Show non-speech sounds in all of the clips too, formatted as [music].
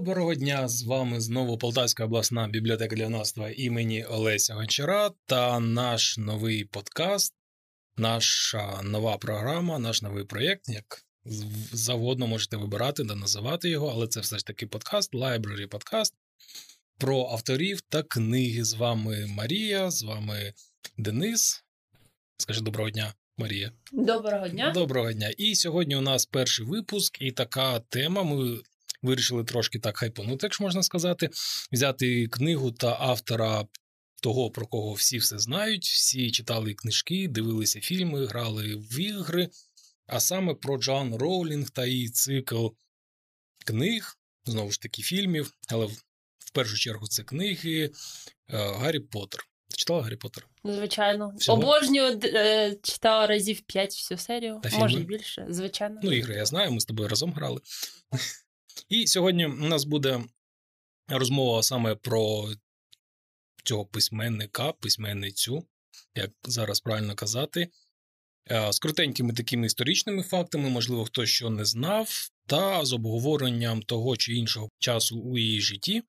Доброго дня! З вами знову Полтавська обласна бібліотека для юнацтва імені Олеся Гончара та наш новий подкаст, наша нова програма, наш новий проєкт. Як завгодно можете вибирати та називати його, але це все ж таки подкаст, Library подкаст про авторів та книги. З вами Марія, з вами Денис. Скажи доброго дня, Марія. Доброго дня. Доброго дня. І сьогодні у нас перший випуск, і така тема. Ми вирішили трошки так хайпонути, якщо можна сказати, взяти книгу та автора. Того, про кого всі все знають, всі читали книжки, дивилися фільми, грали в ігри, а саме про Джоан Роулінг та її цикл книг, знову ж таки, фільмів, але в першу чергу це книги е, Гаррі Поттер. Читала Гаррі Поттер? Звичайно. Всього? Обожнюю е, читала разів 5 всю серію, та може більше, звичайно. Ну, ігри я знаю, ми з тобою разом грали. І сьогодні у нас буде розмова саме про цього письменника, письменницю, як зараз правильно казати, з крутенькими такими історичними фактами, можливо, хто що не знав, та з обговоренням того чи іншого часу у її житті.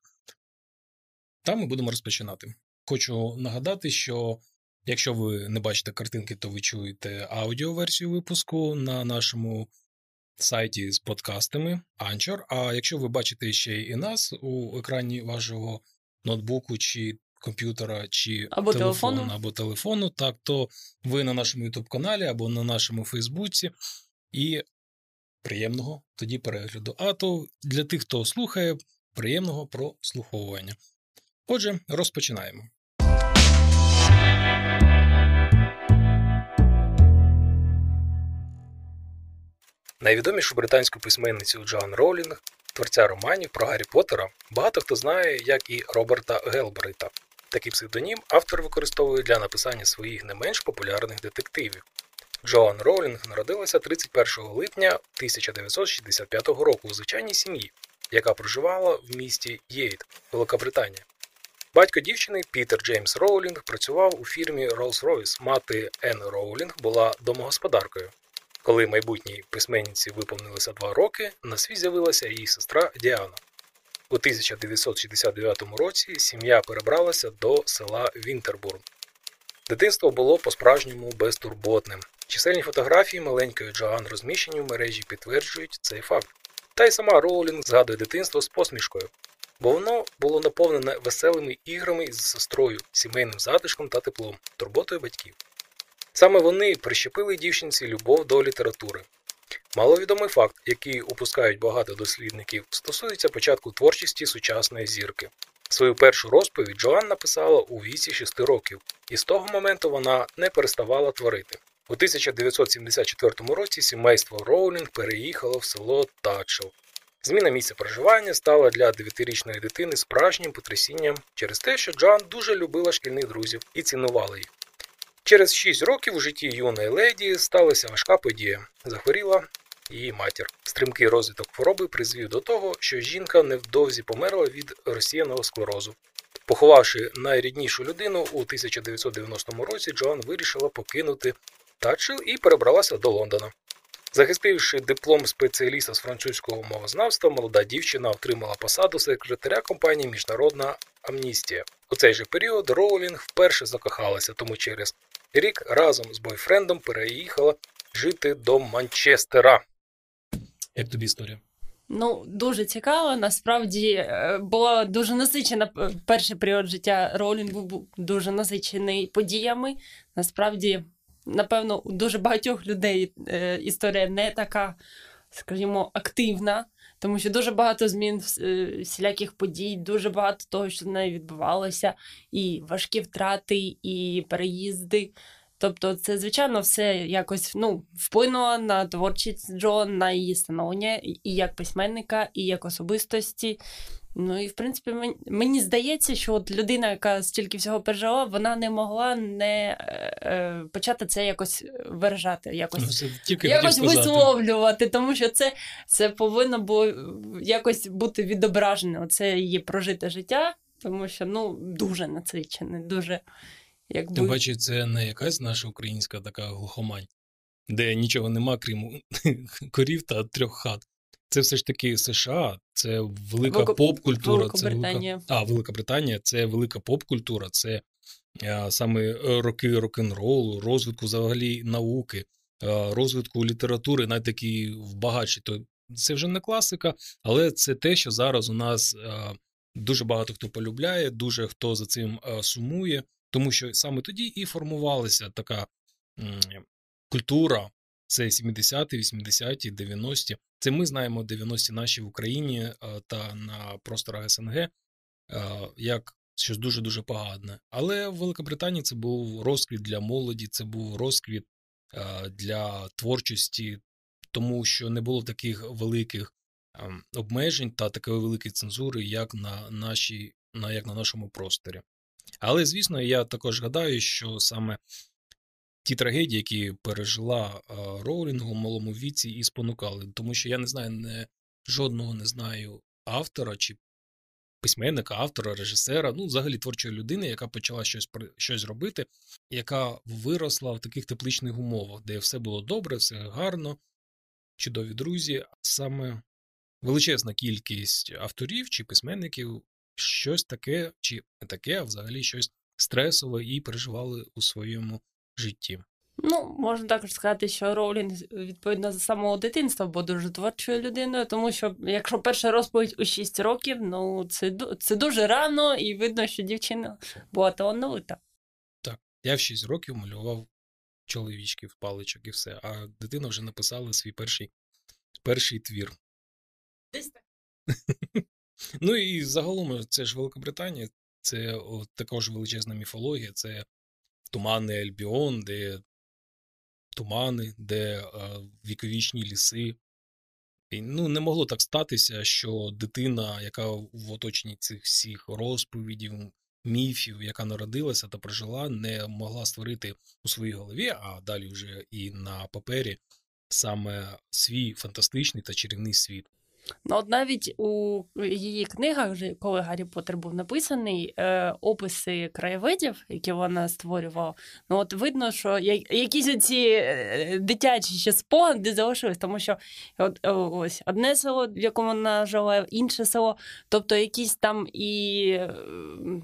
Та ми будемо розпочинати. Хочу нагадати, що якщо ви не бачите картинки, то ви чуєте аудіоверсію випуску на нашому сайті з подкастами Anchor. А якщо ви бачите ще і нас у екрані вашого ноутбуку чи комп'ютера, чи або телефону, телефону, або телефону, так то ви на нашому youtube каналі або на нашому Фейсбуці. І приємного тоді перегляду. А то для тих, хто слухає, приємного прослуховування. Отже, розпочинаємо. Найвідомішу британську письменницю Джоан Роулінг, творця романів про Гаррі Поттера, багато хто знає, як і Роберта Гелбрейта. Такий псевдонім автор використовує для написання своїх не менш популярних детективів. Джоан Роулінг народилася 31 липня 1965 року у звичайній сім'ї, яка проживала в місті Єйт, Великобританія. Батько дівчини Пітер Джеймс Роулінг працював у фірмі Rolls-Royce. Мати Енн Роулінг була домогосподаркою. Коли майбутній письменниці виповнилося два роки, на світ з'явилася її сестра Діана. У 1969 році сім'я перебралася до села Вінтербурн. Дитинство було по-справжньому безтурботним. Чисельні фотографії маленької Джоан розміщені в мережі підтверджують цей факт. Та й сама Роулінг згадує дитинство з посмішкою, бо воно було наповнене веселими іграми із сестрою, сімейним затишком та теплом, турботою батьків. Саме вони прищепили дівчинці любов до літератури. Маловідомий факт, який упускають багато дослідників, стосується початку творчості сучасної зірки. Свою першу розповідь Джоан написала у віці 6 років, і з того моменту вона не переставала творити. У 1974 році сімейство Роулінг переїхало в село Татчел. Зміна місця проживання стала для 9-річної дитини справжнім потрясінням через те, що Джоан дуже любила шкільних друзів і цінувала їх. Через 6 років у житті юної леді сталася важка подія. Захворіла її матір. Стрімкий розвиток хвороби призвів до того, що жінка невдовзі померла від розсіяного склерозу. Поховавши найріднішу людину у 1990 році, Джоан вирішила покинути Татчел і перебралася до Лондона. Захистивши диплом спеціаліста з французького мовознавства, молода дівчина отримала посаду секретаря компанії Міжнародна Амністія. У цей же період Роулінг вперше закохалася, тому через рік разом з бойфрендом переїхала жити до Манчестера. Як тобі історія? Ну, дуже цікаво. Насправді е, була дуже насичена перший період життя Роулінг був дуже насичений подіями. Насправді, напевно, у дуже багатьох людей е, історія не така, скажімо, активна тому що дуже багато змін е, всіляких подій, дуже багато того, що не відбувалося, і важкі втрати, і переїзди. Тобто, це, звичайно, все якось ну, вплинуло на творчість Джон, на її становлення і як письменника, і як особистості. Ну і в принципі, мені, мені здається, що от людина, яка стільки всього пережила, вона не могла не е, е почати це якось виражати, якось ну, якось висловлювати, тому що це це повинно було якось бути відображене. Це її прожите життя, тому що ну дуже насичене, дуже якби... Тим паче, це не якась наша українська така глухомань, де нічого нема, крім [laughs] корів та трьох хат. Це все ж таки США, це велика Велико- поп-культура. Це велика... А, Велика Британія це велика поп-культура, це е, саме е, роки рок-н-ролу, розвитку взагалі науки, е, розвитку літератури, навіть такі багатші. То це вже не класика, але це те, що зараз у нас е, дуже багато хто полюбляє, дуже хто за цим сумує, тому що саме тоді і формувалася така культура. Це 70-ті, 80-ті, 90-ті. Це ми знаємо 90-ті наші в Україні е, та на просторах СНГ е, як щось дуже дуже погане. Але в Великобританії це був розквіт для молоді, це був розквіт е, для творчості, тому що не було таких великих ем, обмежень та такої великої цензури, як на нашій, на як на нашому просторі. Але звісно, я також гадаю, що саме ті трагедії, які пережила Роулінг у малому віці, і спонукали, тому що я не знаю не жодного не знаю автора чи письменника, автора, режисера, ну, взагалі творчої людини, яка почала щось щось робити, яка виросла в таких тепличних умовах, де все було добре, все гарно, чудові друзі. Саме величезна кількість авторів чи письменників щось таке, чи не таке, а взагалі щось стресове і переживали у своєму житті. Ну, можна також сказати, що Роулінг, відповідно, з самого дитинства був дуже творчою людиною, тому що якщо перша розповідь у 6 років, ну це, це дуже рано, і видно, що дівчина була талановита. Я в 6 років малював чоловічків, паличок і все, а дитина вже написала свій перший, перший твір. Десь так. [laughs] Ну і загалом це ж Великобританія, це також величезна міфологія, це туманний Альбіон, де тумани, де віковічні ліси. І, ну, не могло так статися, що дитина, яка в оточенні цих всіх розповідів, міфів, яка народилася та прожила, не могла створити у своїй голові, а далі вже і на папері саме свій фантастичний та чарівний світ. Ну, от навіть у її книгах, вже коли Гаррі Поттер був написаний, е, описи краєвидів, які вона створювала, ну от видно, що якісь оці е, дитячі ще спогади залишились, тому що от, ось одне село, в якому вона жила, інше село, тобто якісь там і е,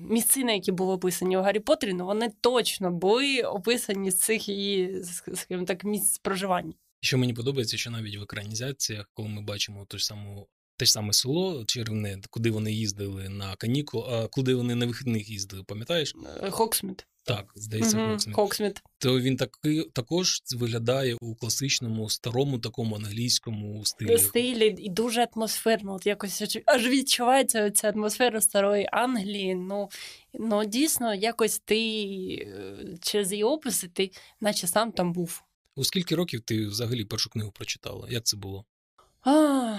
місцини, які були описані у Гаррі Поттері, ну вони точно були описані з цих її, скажімо так, місць проживання. Що мені подобається, що навіть в екранізаціях, коли ми бачимо ту ж саму, те ж саме село Червне, куди вони їздили на канікул, а куди вони на вихідних їздили, пам'ятаєш? Е, Хоксміт. Так, здається, Мгм, Хоксміт. Хоксміт. То він таки, також виглядає у класичному, старому такому англійському стилі. стилі і дуже атмосферно. От якось аж- аж відчувається ця атмосфера старої Англії. Ну, ну дійсно, якось ти е, через її описи, ти наче сам там був. У скільки років ти взагалі першу книгу прочитала? Як це було? А,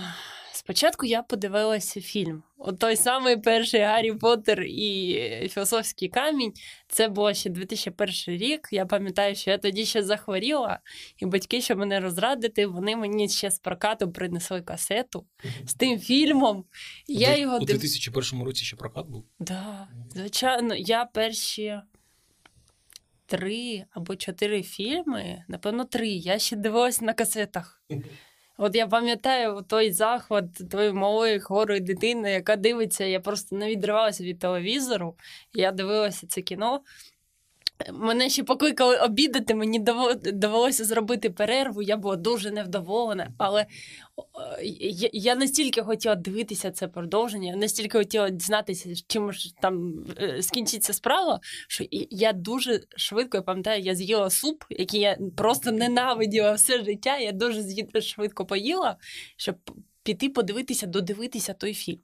спочатку я подивилася фільм. От той самий перший Гаррі Поттер і Філософський камінь. Це було ще 2001 рік. Я пам'ятаю, що я тоді ще захворіла, і батьки, щоб мене розрадити, вони мені ще з прокату принесли касету з тим фільмом. Я У його у 2001 році ще прокат був. Да, звичайно, я перші три або чотири фільми, напевно, три. Я ще дивилась на касетах. От я пам'ятаю той захват тої малої хворої дитини, яка дивиться, я просто не відривалася від телевізору. Я дивилася це кіно. Мене ще покликали обідати, мені довелося зробити перерву. Я була дуже невдоволена, але я, настільки хотіла дивитися це продовження, настільки хотіла дізнатися, чим ж там е, скінчиться справа, що я дуже швидко я пам'ятаю, я з'їла суп, який я просто ненавиділа все життя. Я дуже швидко поїла, щоб піти подивитися, додивитися той фільм.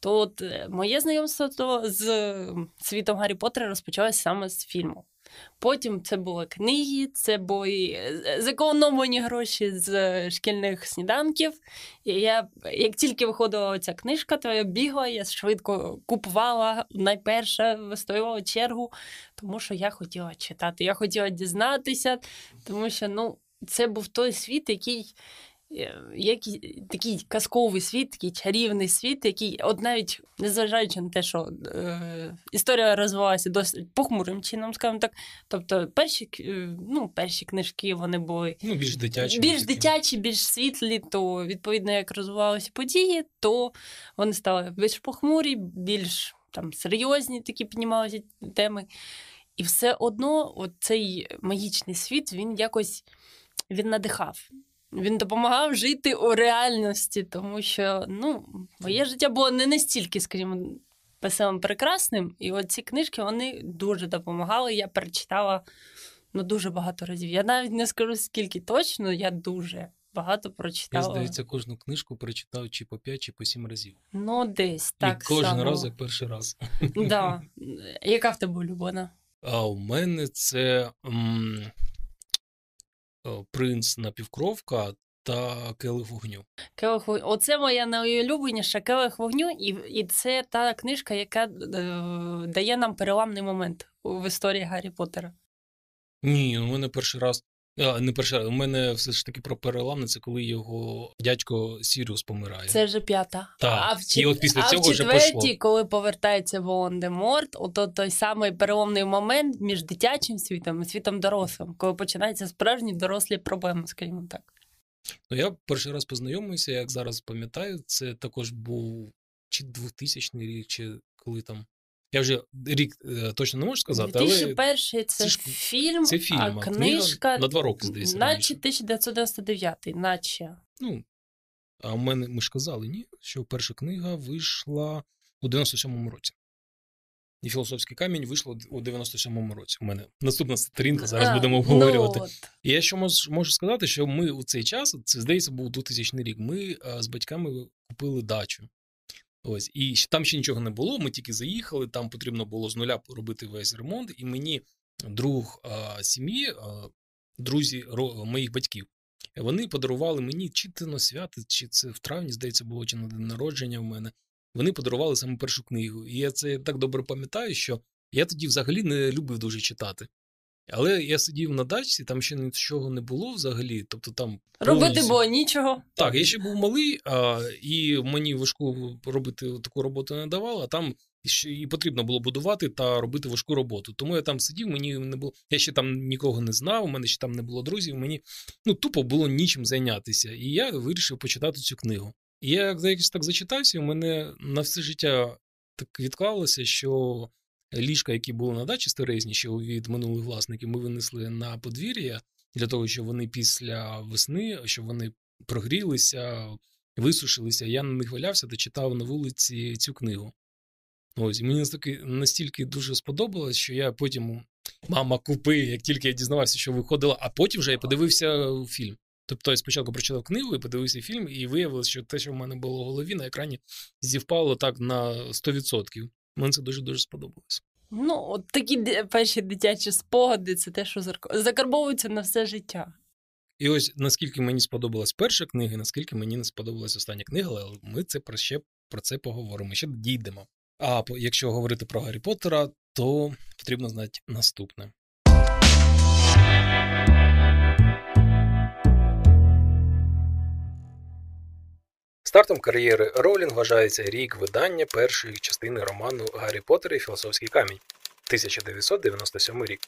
То от е, моє знайомство то з е, світом Гаррі Поттера розпочалось саме з фільму. Потім це були книги, це були е, зекономлені гроші з е, шкільних сніданків. І я, як тільки виходила ця книжка, то я бігла, я швидко купувала найперше, вистоювала чергу, тому що я хотіла читати, я хотіла дізнатися, тому що ну, це був той світ, який е, який, такий казковий світ, такий чарівний світ, який, от навіть незважаючи на те, що е, історія розвивалася досить похмурим чином, скажімо так. Тобто, перші, е, ну, перші книжки вони були Ну, більш дитячі. більш дитячі, більш світлі, то відповідно, як розвивалися події, то вони стали більш похмурі, більш там серйозні такі піднімалися теми. І все одно от цей магічний світ він якось він надихав. Він допомагав жити у реальності, тому що ну, моє життя було не настільки, скажімо, веселим прекрасним. І от ці книжки вони дуже допомагали. Я перечитала ну, дуже багато разів. Я навіть не скажу скільки точно, я дуже багато Я, здається, кожну книжку перечитав чи по 5, чи по 7 разів. Ну, десь так. І кожен само. раз як перший раз. Да. [laughs] Яка в тебе улюблена? А у мене це м, принц напівкровка та келих вогню. Келих вогню. Оце моя найулюбленіша келих вогню, і, і це та книжка, яка е, дає нам переламний момент в історії Гаррі Поттера. Ні, у мене перший раз. А, не перший раз. У мене все ж таки про переламне, це коли його дядько Сіріус помирає. Це вже п'ята. Так. А в, чет- І от після а цього в вже четвертій, коли повертається Волан-де-Морт, ото той самий переломний момент між дитячим світом і світом дорослим, коли починаються справжні дорослі проблеми, скажімо так. Ну, я перший раз познайомився, як зараз пам'ятаю, це також був чи 2000 рік, чи коли там. Я вже рік е, точно не можу сказати, але 2001 це, це фільм, це фільм, а книжка на два роки, здається, наче 1999, наче. ну, а у мене ми ж казали, ні, що перша книга вийшла у 97-му році. І філософський камінь вийшло у 97-му році. У мене наступна сторінка, зараз А, будемо обговорювати. Ну. І я ще можу, можу сказати, що ми у цей час, це здається, був 2000 рік. Ми а, з батьками купили дачу. Ось, і там ще нічого не було. Ми тільки заїхали. Там потрібно було з нуля робити весь ремонт. І мені друг а, сім'ї, друзі ро, моїх батьків, вони подарували мені чи це на свято, чи це в травні, здається, було чи на день народження в мене. Вони подарували саме першу книгу. І я це так добре пам'ятаю, що я тоді взагалі не любив дуже читати. Але я сидів на дачці, там ще нічого не було взагалі. Тобто там Робити повністю- було нічого. Так, я ще був малий, а, і мені важку робити таку роботу не давало, а там ще і потрібно було будувати та робити важку роботу. Тому я там сидів, мені не було. Я ще там нікого не знав, у мене ще там не було друзів. Мені ну тупо було нічим зайнятися. І я вирішив почитати цю книгу. І я якось так зачитався, і у мене на все життя так відклалося, що ліжка, які були на дачі старезні, ще від минулих власників, ми винесли на подвір'я для того, щоб вони після весни, щоб вони прогрілися, висушилися. Я на них валявся та читав на вулиці цю книгу. Ось, і мені настільки, настільки дуже сподобалось, що я потім мама купи, як тільки я дізнавався, що виходила, а потім вже я подивився фільм. Тобто я спочатку прочитав книгу і подивився фільм, і виявилося, що те, що в мене було в голові на екрані, зівпало так на 100%. Мені це дуже дуже сподобалось. Ну, от такі перші дитячі спогади це те, що закарбовується на все життя. І ось наскільки мені сподобалась перша книга, наскільки мені не сподобалась остання книга, але ми це про ще про це поговоримо, ще дійдемо. А якщо говорити про Гаррі Поттера, то потрібно знати наступне. Стартом кар'єри Роулінг вважається рік видання першої частини роману Гаррі Поттер і Філософський камінь 1997 рік.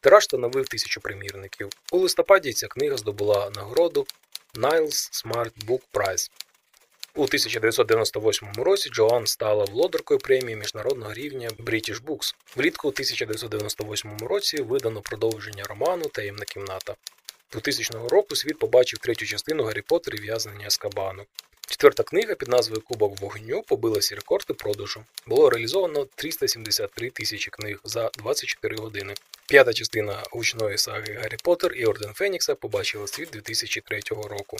Тираж становив тисячу примірників. У листопаді ця книга здобула нагороду Niles Smart Book Prize. У 1998 році Джоан стала володаркою премії міжнародного рівня British Books. Влітку 1998 році видано продовження роману Таємна кімната. 2000 року світ побачив третю частину Гаррі Поттер і в'язнення Азкабану. Четверта книга під назвою Кубок вогню побила всі рекорди продажу. Було реалізовано 373 тисячі книг за 24 години. П'ята частина гучної саги Гаррі Поттер і Орден Фенікса побачила світ 2003 року.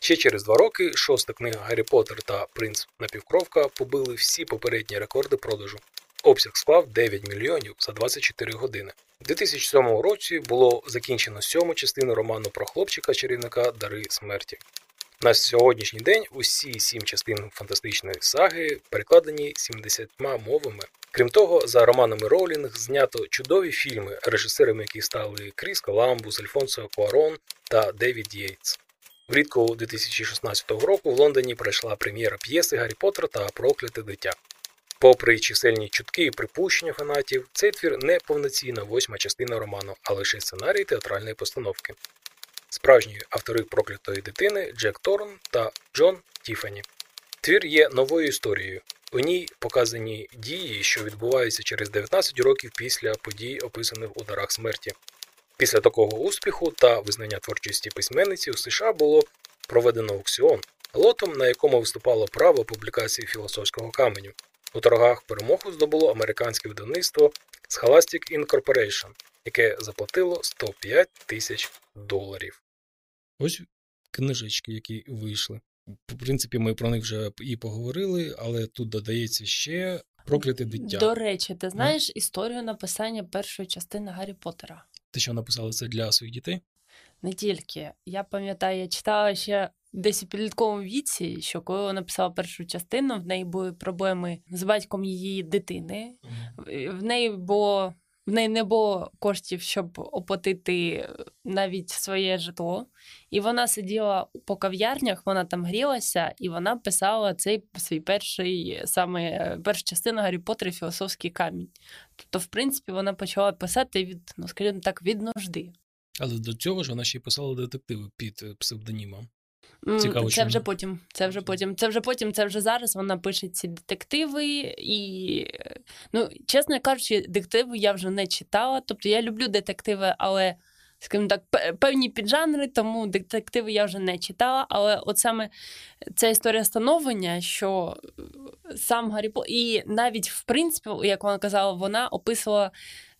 Ще через два роки шоста книга Гаррі Поттер та Принц Напівкровка побили всі попередні рекорди продажу. Обсяг склав 9 мільйонів за 24 години. У 2007 році було закінчено сьому частину роману про хлопчика чарівника Дари смерті. На сьогоднішній день усі сім частин фантастичної саги перекладені 70 мовами. Крім того, за романами Роулінг знято чудові фільми, режисерами яких стали Кріс Коламбус, Альфонсо Куарон та Девід Єйтс. Влітку 2016 року в Лондоні пройшла прем'єра п'єси Гаррі Поттер та Прокляте дитя. Попри чисельні чутки і припущення фанатів, цей твір не повноцінна восьма частина роману, а лише сценарій театральної постановки. Справжні автори проклятої дитини Джек Торн та Джон Тіфані. Твір є новою історією. У ній показані дії, що відбуваються через 19 років після подій, описаних у дарах смерті. Після такого успіху та визнання творчості письменниці у США було проведено аукціон, лотом на якому виступало право публікації філософського каменю. У торгах перемогу здобуло американське видавництво Scholastic Incorporation, яке заплатило 105 тисяч доларів. Ось книжечки, які вийшли. В принципі, ми про них вже і поговорили, але тут додається ще прокляте дитя. До речі, ти знаєш історію написання першої частини Гаррі Поттера? Ти що написала це для своїх дітей? Не тільки. Я пам'ятаю, я читала ще десь у підлітковому віці, що коли вона написала першу частину, в неї були проблеми з батьком її дитини. В неї було. В неї не було коштів, щоб оплатити навіть своє житло. І вона сиділа по кав'ярнях, вона там грілася, і вона писала цей свій перший саме першу частину Гаррі Поттер і філософський камінь. Тобто, в принципі, вона почала писати від, ну скажімо так, від нужди. Але до цього ж вона ще й писала детективи під е, псевдонімом. Цікаво, це чому. вже потім. Це вже потім. Це вже потім. Це вже зараз вона пише ці детективи. І ну, чесно кажучи, детективи я вже не читала. Тобто я люблю детективи, але. Скажімо так, певні піджанри, тому детективи я вже не читала. Але от саме ця історія становлення, що е, сам Гаррі По... і навіть в принципі, як вона казала, вона описувала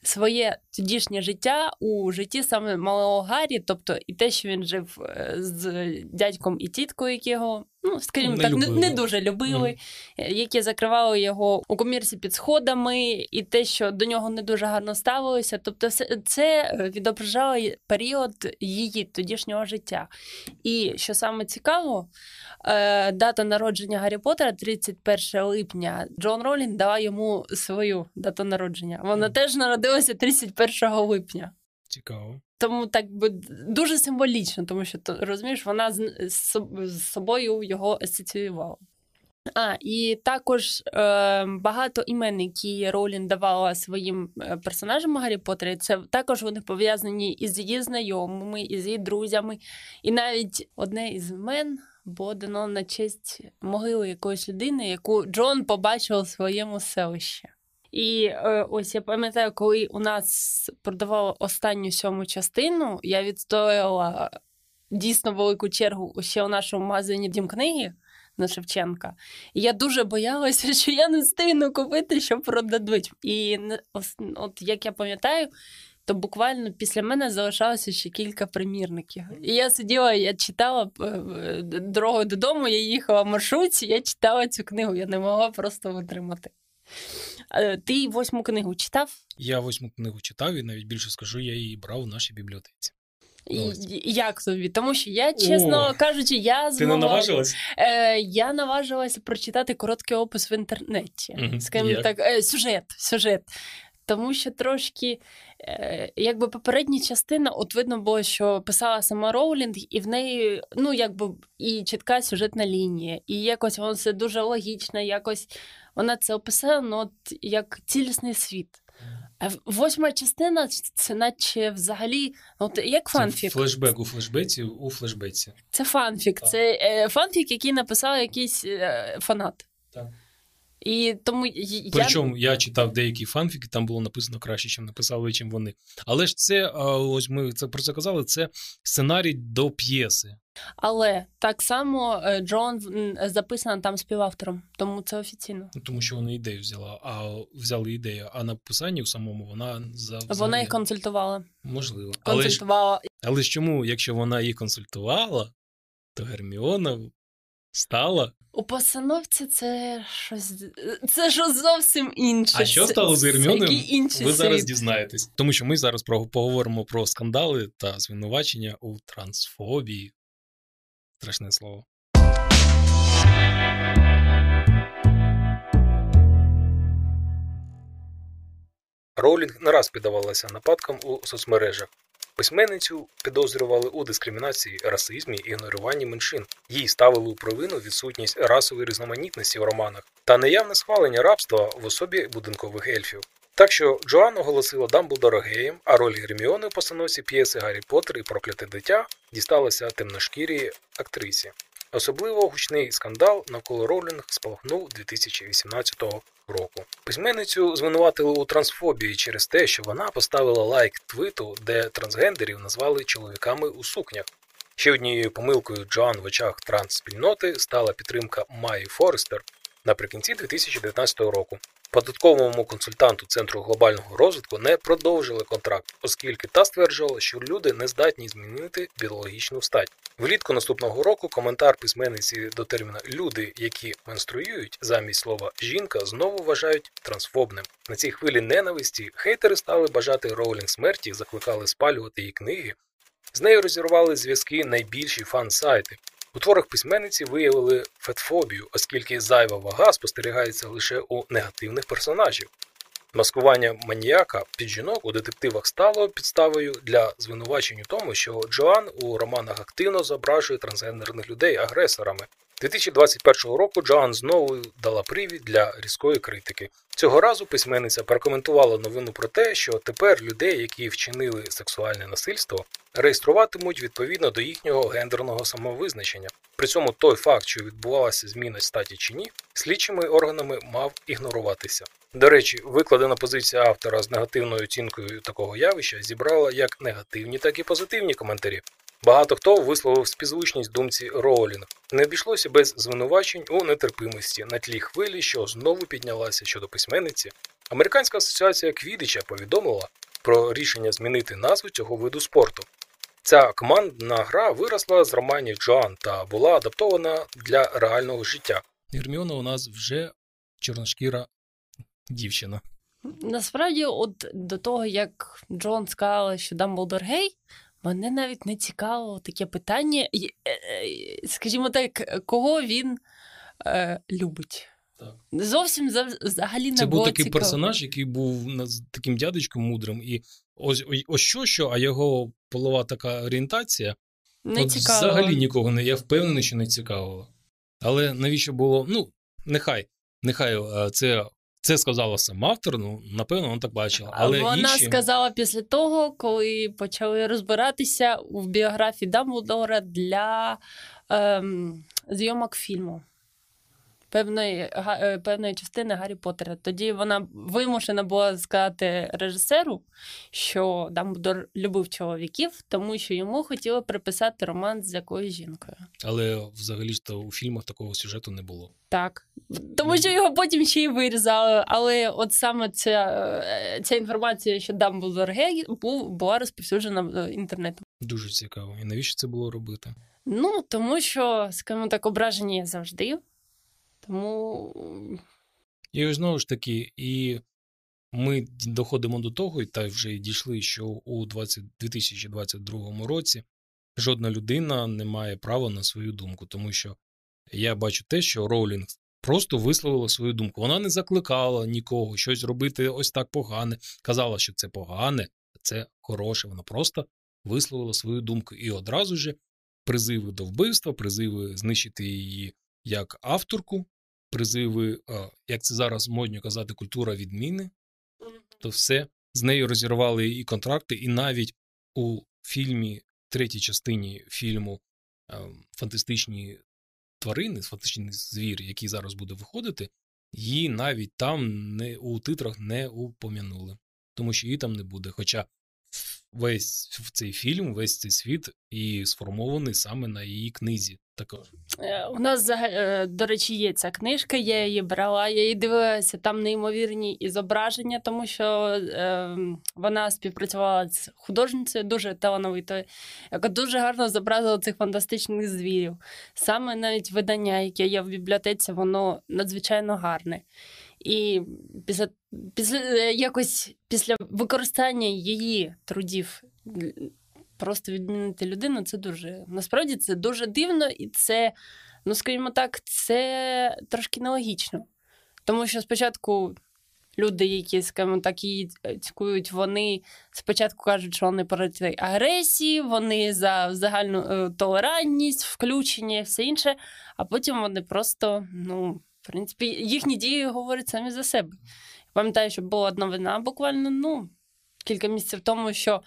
своє тодішнє життя у житті саме малого Гаррі, тобто і те, що він жив е, з дядьком і тіткою, які його, ну скажімо Не так, не, любили. не дуже любили, е, які закривали його у комірці під сходами, і те, що до нього не дуже гарно ставилося. Тобто, це відображало період її тодішнього життя. І що саме цікаво, е, дата народження Гаррі Поттера 31 липня. Джон Ролін дала йому свою дату народження. Вона Мгм. теж народилася 31 липня. Цікаво. Тому так би дуже символічно, тому що то розумієш, вона з, собою його асоціювала. А, і також е, багато імен, які Ролін давала своїм е, персонажам Гаррі Поттері, це також вони пов'язані із її знайомими, із її друзями. І навіть одне із імен було дано на честь могили якоїсь людини, яку Джон побачив у своєму селищі. І е, ось я пам'ятаю, коли у нас продавали останню сьому частину, я відстояла дійсно велику чергу ще у нашому магазині Дім книги на Шевченка. І я дуже боялася, що я не встигну купити, що продадуть. І от як я пам'ятаю, то буквально після мене залишалося ще кілька примірників. І я сиділа, я читала е, дорогою додому, я їхала в маршрутці, я читала цю книгу, я не могла просто витримати. Е, Ти восьму книгу читав? Я восьму книгу читав і навіть більше скажу, я її брав в нашій бібліотеці. Як тобі? Тому що я, чесно О, кажучи, я Ти не наважилась? Е, я наважилася прочитати короткий опис в інтернеті. Мгм. Скажімо так, е, сюжет, сюжет. Тому що трошки, е, якби попередня частина, от видно було, що писала сама Роулінг, і в неї, ну, якби і чітка сюжетна лінія, і якось воно все дуже логічно, якось вона це описала, ну, от як цілісний світ. А восьма частина це наче взагалі, от як Це фанфік. флешбек у флешбеці у флешбеці. Це фанфік. Так. Це е, фанфік, який написав якийсь е, фанат. Так. І тому я... Причому я читав деякі фанфіки, там було написано краще, чим написали, чим вони. Але ж це, ось ми це про це казали, це сценарій до п'єси. Але так само е, Джоан м, записана там співавтором, тому це офіційно. Ну, Тому що вона ідею взяла, а взяли ідею, а написанні в самому вона за Вона їх консультувала. можливо. Але ж, але ж чому, якщо вона її консультувала, то Герміона стала. У постановці це щось це щось зовсім інше. А що стало з який Ви зараз дізнаєтесь. Тому що ми зараз поговоримо про скандали та звинувачення у трансфобії. Страшне слово. Роулінг не раз піддавалася нападкам у соцмережах. Письменницю підозрювали у дискримінації, расизмі і ігноруванні меншин. Їй ставили у провину відсутність расової різноманітності в романах та неявне схвалення рабства в особі будинкових ельфів. Так що Джоан оголосила Дамблдора геєм, а роль Герміони у постановці п'єси Гаррі Поттер і Прокляте дитя дісталася темношкірій актрисі. Особливо гучний скандал навколо Роулінг спалахнув 2018 року. Письменницю звинуватили у трансфобії через те, що вона поставила лайк твиту, де трансгендерів назвали чоловіками у сукнях. Ще однією помилкою Джоан в очах транс-спільноти стала підтримка Майї Форестер наприкінці 2019 року. Податковому консультанту Центру глобального розвитку не продовжили контракт, оскільки та стверджувала, що люди не здатні змінити біологічну стать. Влітку наступного року коментар письменниці до терміна люди, які менструюють замість слова жінка, знову вважають трансфобним. На цій хвилі ненависті хейтери стали бажати Роулінг смерті, закликали спалювати її книги. З нею розірвали зв'язки найбільші фан-сайти. У творах письменниці виявили фетфобію, оскільки зайва вага спостерігається лише у негативних персонажів. Маскування маніяка під жінок у детективах стало підставою для звинувачень у тому, що Джоан у романах активно зображує трансгендерних людей агресорами. 2021 року Джоан знову дала привід для різкої критики. Цього разу письменниця прокоментувала новину про те, що тепер людей, які вчинили сексуальне насильство, реєструватимуть відповідно до їхнього гендерного самовизначення. При цьому той факт, що відбувалася зміна статі чи ні, слідчими органами мав ігноруватися. До речі, викладена позиція автора з негативною оцінкою такого явища зібрала як негативні, так і позитивні коментарі. Багато хто висловив співзвучність думці Роулінг. Не обійшлося без звинувачень у нетерпимості на тлі хвилі, що знову піднялася щодо письменниці. Американська асоціація Квідича повідомила про рішення змінити назву цього виду спорту. Ця командна гра виросла з романів Джоан та була адаптована для реального життя. Герміона у нас вже чорношкіра дівчина. Насправді, от до того, як Джон сказала, що Дамблдор гей, мене навіть не цікавило таке питання. Е, е, Скажімо так, кого він е, любить. Так. Зовсім за- взагалі не Це був такий цікаво. персонаж, який був таким дядечком мудрим, і ось ось- ось що, що, а його полова така орієнтація Не от взагалі нікого не я впевнений, що не цікавило. Але навіщо було? Ну, нехай, нехай е, це, це сказала сам автор, ну, напевно, вона так бачила. Але Вона інші... сказала після того, коли почали розбиратися в біографії Дамблдора для ем, зйомок фільму. Певної, га- е, певної частини Гаррі Поттера. Тоді вона вимушена була сказати режисеру, що Дамблдор любив чоловіків, тому що йому хотіли приписати роман з якоюсь жінкою. Але взагалі ж то у фільмах такого сюжету не було. Так. Тому що його потім ще й вирізали. Але от саме ця, е, ця інформація, що Дамблдор гей, був, була розповсюджена е, інтернетом. Дуже цікаво. І навіщо це було робити? Ну, тому що, скажімо так, ображені завжди. Тому І знову ж таки, і ми доходимо до того, і та вже й дійшли, що у 20, 2022 році жодна людина не має права на свою думку, тому що я бачу те, що Роулінг просто висловила свою думку. Вона не закликала нікого щось робити ось так погане, казала, що це погане, це хороше. Вона просто висловила свою думку. І одразу же призиви до вбивства, призиви знищити її як авторку, призиви, як це зараз модно казати, культура відміни, то все з нею розірвали і контракти, і навіть у фільмі, третій частині фільму Фантастичні тварини, фантастичний звір, який зараз буде виходити, її навіть там не у титрах не упомянули, тому що її там не буде. Хоча весь цей фільм, весь цей світ і сформований саме на її книзі. Також е, у нас, е, до речі, є ця книжка, я її брала, я її дивилася, там неймовірні і зображення, тому що е, вона співпрацювала з художницею дуже талановитою, яка дуже гарно зобразила цих фантастичних звірів. Саме навіть видання, яке є в бібліотеці, воно надзвичайно гарне. І після, після якось після використання її трудів просто відмінити людину, це дуже насправді це дуже дивно, і це, ну скажімо так, це трошки нелогічно. Тому що спочатку люди, які, скажімо так, її цькують, вони спочатку кажуть, що вони проти агресії, вони за загальну е, толерантність, включення і все інше, а потім вони просто, ну, в принципі, їхні дії говорять самі за себе. Пам'ятаю, що була новина буквально ну, кілька місяців тому, що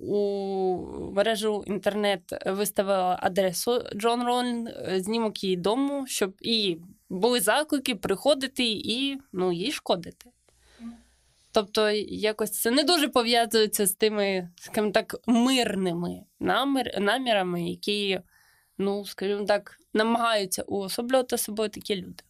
у мережу інтернет виставила адресу Джон Ролін, е, знімок її дому, щоб і були заклики приходити і ну, їй шкодити. Тобто, якось це не дуже пов'язується з тими, скажімо так, мирними намір, намірами, які, ну, скажімо так, намагаються уособлювати собою такі люди.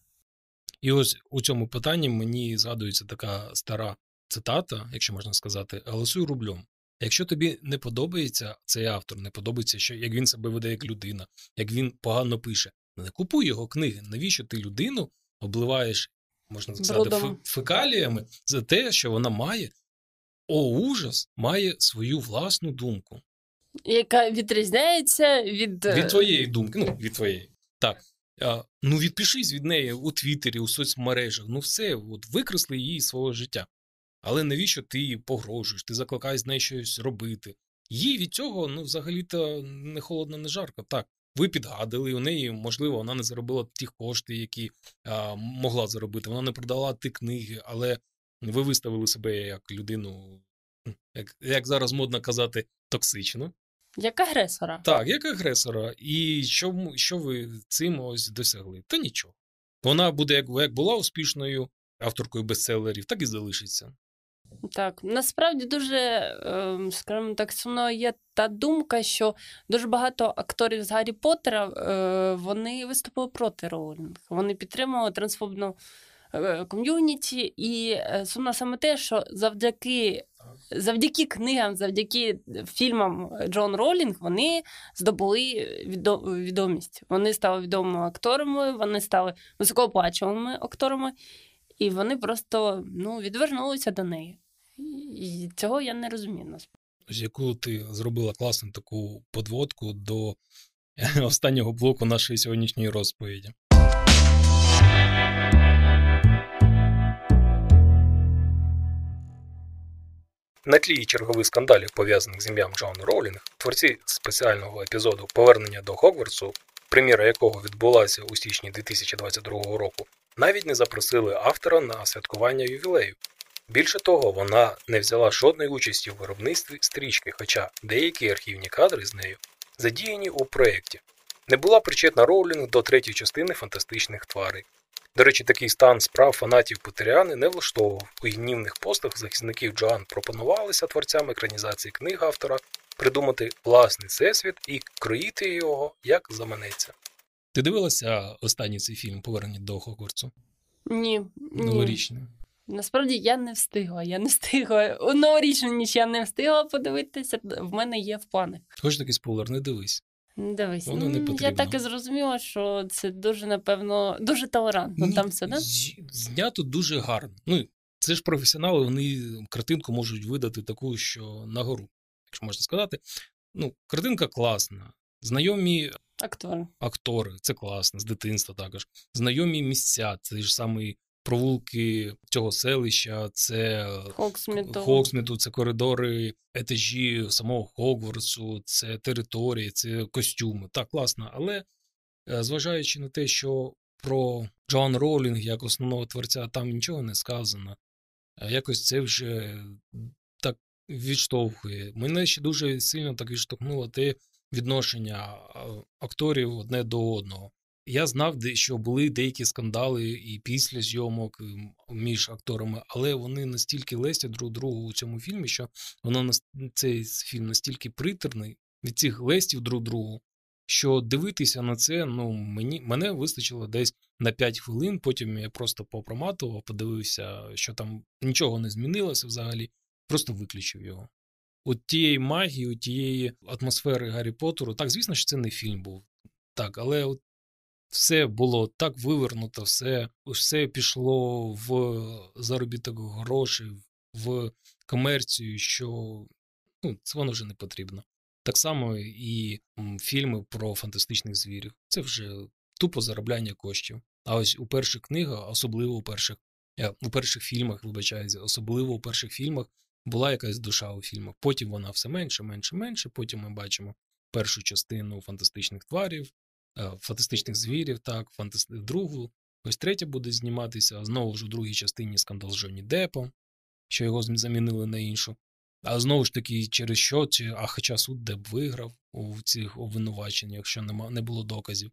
І ось у цьому питанні мені згадується така стара цитата, якщо можна сказати, голосуй рублем. Якщо тобі не подобається цей автор, не подобається, що як він себе веде як людина, як він погано пише, не купуй його книги. Навіщо ти людину обливаєш, можна сказати, фекаліями за те, що вона має, о, ужас, має свою власну думку. Яка відрізняється від, е, Від твоєї думки, ну, від твоєї. Так. А, ну, відпишись від неї у Твіттері, у соцмережах. Ну, все, от викресли її з свого життя. Але навіщо ти їй погрожуєш? Ти закликаєш з нею щось робити. Їй від цього, ну, взагалі-то не холодно, не жарко. Так, ви підгадили, у неї, можливо, вона не заробила ті кошти, які а, могла заробити. Вона не продала ті книги, але ви виставили себе як людину, як, як зараз модно казати, токсичну. як агресора. Так, як агресора. І що, що ви цим ось досягли? Та нічого. Вона буде, як, як була успішною авторкою бестселерів, так і залишиться. Так, насправді дуже, ем, скажімо так, сумно є та думка, що дуже багато акторів з Гаррі Поттера е, вони виступили проти Роулінг. Вони підтримували трансфобну е, ком'юніті, і е, сумно саме те, що завдяки, завдяки книгам, завдяки фільмам Джон Ролінг, вони здобули відо- відомість. Вони стали відомими акторами, вони стали високооплачуваними акторами. І вони просто ну, відвернулися до неї. І цього я не розумію насправді. Яку ти зробила класну таку подводку до [laughs] останнього блоку нашої сьогоднішньої розповіді. На тлі чергових скандалів, пов'язаних з ім'ям Джон Роулінг, творці спеціального епізоду Повернення до Хогвартсу, прем'єра якого відбулася у січні 2022 року, навіть не запросили автора на святкування ювілею. Більше того, вона не взяла жодної участі в виробництві стрічки, хоча деякі архівні кадри з нею задіяні у проєкті. Не була причетна Роулінг до третьої частини фантастичних тварей. До речі, такий стан справ фанатів Потеріани не влаштовував. У гнівних постах захисників Джоан пропонувалися творцям екранізації книг автора придумати власний всесвіт і кроїти його як заманеться. Ти дивилася останній цей фільм Повернення до Хогвартсу? Ні, ні. Новорічний. Насправді я не встигла. Я не встигла. У новорічну ніч я не встигла подивитися. В мене є в планах. Хоч такий спойлер, не дивись. Ну, Дивись, Воно не м, я так і зрозуміла, що це дуже, напевно, дуже толерантно. Ні, Там все, да? Знято дуже гарно. Ну, це ж професіонали, вони картинку можуть видати таку, що на гору, якщо можна сказати. Ну, картинка класна. Знайомі Актор. актори, це класно, з дитинства також. Знайомі місця, це ж саме провулки цього селища, це Хоксміту. Хоксміту, це коридори, етажі самого Хогвартсу, це території, це костюми. Так, класно. Але е, зважаючи на те, що про Джоан Роулінг як основного творця там нічого не сказано, е, якось це вже так відштовхує. Мене ще дуже сильно так відштовхнуло те відношення акторів одне до одного. Я знав, що були деякі скандали і після зйомок між акторами, але вони настільки лестять друг другу у цьому фільмі, що воно цей фільм настільки притерний від цих лестів друг другу, що дивитися на це, ну мені мене вистачило десь на 5 хвилин. Потім я просто попроматував, подивився, що там нічого не змінилося взагалі, просто виключив його. От тієї магії, от тієї атмосфери Гаррі Поттеру, так, звісно, що це не фільм був. Так, але от все було так вивернуто, все, все пішло в заробіток грошей, в комерцію, що ну, це воно вже не потрібно. Так само і фільми про фантастичних звірів. Це вже тупо заробляння коштів. А ось у перших книгах, особливо у перших, е, у перших фільмах, вибачаюся, особливо у перших фільмах була якась душа у фільмах. Потім вона все менше, менше, менше. Потім ми бачимо першу частину фантастичних тварів, е, фантастичних звірів, так, фантаст... другу. Ось третя буде зніматися знову ж у другій частині скандал з Джонні Депом, що його замінили на іншу. А знову ж таки, через що, чи, а хоча суд Деп виграв у цих обвинуваченнях, якщо нема, не було доказів.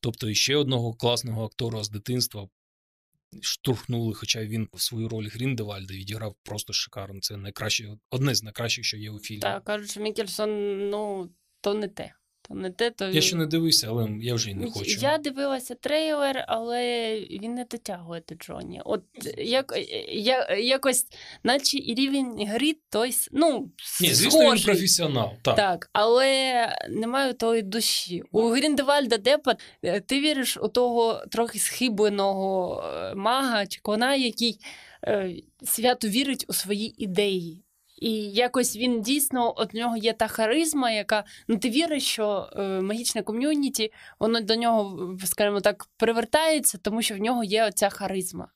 Тобто ще одного класного актора з дитинства штурхнули, хоча він свою роль Гріндевальда відіграв просто шикарно. Це найкраще, одне з найкращих, що є у фільмі. Так, кажуть, що Мікельсон, ну, то не те. То не те, то Я ще не дивився, але я вже й не хочу. Я дивилася трейлер, але він не дотягує до Джоні. От як, я, якось, наче і рівень гри, той, ну, Ні, звісно, він професіонал. Так. Так, але немає тої душі. У Гріндевальда Депа е, ти віриш у того трохи схибленого е, мага чи кона, який е, свято вірить у свої ідеї. І якось він дійсно от нього є та харизма, яка ну ти віриш, що е, магічне ком'юніті, воно до нього, скажімо так, привертається, тому що в нього є оця харизма.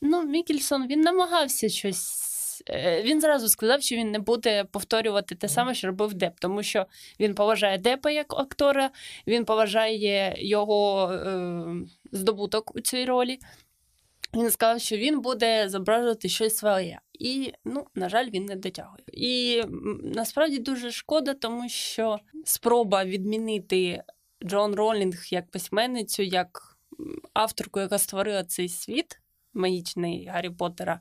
Ну, Мікельсон він намагався щось. е, Він зразу сказав, що він не буде повторювати те саме, що робив Деп, тому що він поважає Депа як актора, він поважає його е, здобуток у цій ролі. Він сказав, що він буде зображувати щось своє. І, ну, на жаль, він не дотягує. І насправді дуже шкода, тому що спроба відмінити Джон Ролінг як письменницю, як авторку, яка створила цей світ магічний Гаррі Поттера,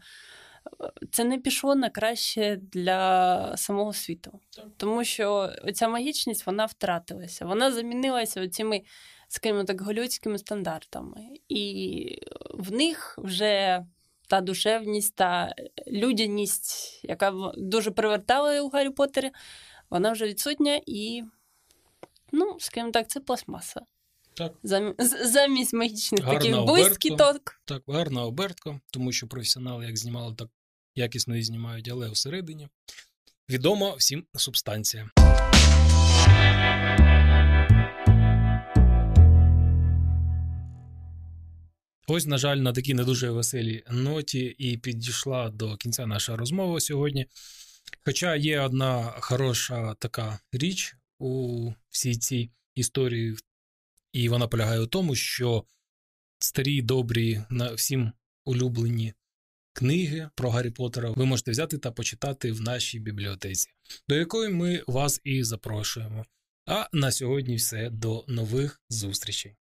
це не пішло на краще для самого світу. Тому що ця магічність вона втратилася. Вона замінилася оціми, скажімо так, голлівудськими стандартами. І в них вже та душевність, та людяність, яка дуже привертала у Гаррі Поттері, вона вже відсутня і, ну, скажімо так, це пластмаса. Так. Зам... Замість магічних Гарна таких блискіток. Так, гарна обертка, тому що професіонали як знімали, так якісно і знімають, але всередині відома всім субстанція. Ось, на жаль, на такій не дуже веселій ноті і підійшла до кінця наша розмова сьогодні. Хоча є одна хороша така річ у всій цій історії, і вона полягає у тому, що старі, добрі, на всім улюблені книги про Гаррі Поттера ви можете взяти та почитати в нашій бібліотеці, до якої ми вас і запрошуємо. А на сьогодні все. До нових зустрічей.